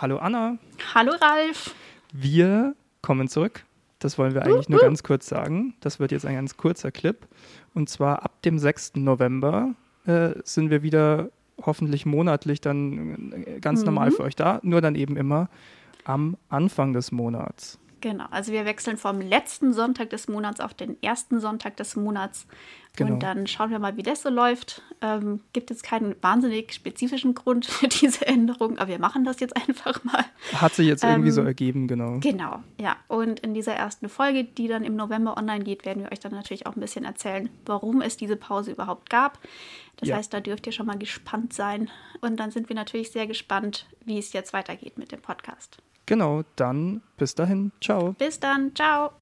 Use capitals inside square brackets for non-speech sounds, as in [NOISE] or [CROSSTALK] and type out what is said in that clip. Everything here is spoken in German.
Hallo Anna. Hallo Ralf. Wir kommen zurück. Das wollen wir eigentlich uh, nur ganz kurz sagen. Das wird jetzt ein ganz kurzer Clip. Und zwar ab dem 6. November äh, sind wir wieder hoffentlich monatlich dann äh, ganz mhm. normal für euch da. Nur dann eben immer am Anfang des Monats. Genau, also wir wechseln vom letzten Sonntag des Monats auf den ersten Sonntag des Monats. Genau. Und dann schauen wir mal, wie das so läuft. Ähm, gibt es keinen wahnsinnig spezifischen Grund für [LAUGHS] diese Änderung, aber wir machen das jetzt einfach mal. Hat sich jetzt irgendwie ähm, so ergeben, genau. Genau, ja. Und in dieser ersten Folge, die dann im November online geht, werden wir euch dann natürlich auch ein bisschen erzählen, warum es diese Pause überhaupt gab. Das ja. heißt, da dürft ihr schon mal gespannt sein. Und dann sind wir natürlich sehr gespannt, wie es jetzt weitergeht mit dem Podcast. Genau, dann bis dahin. Ciao. Bis dann. Ciao.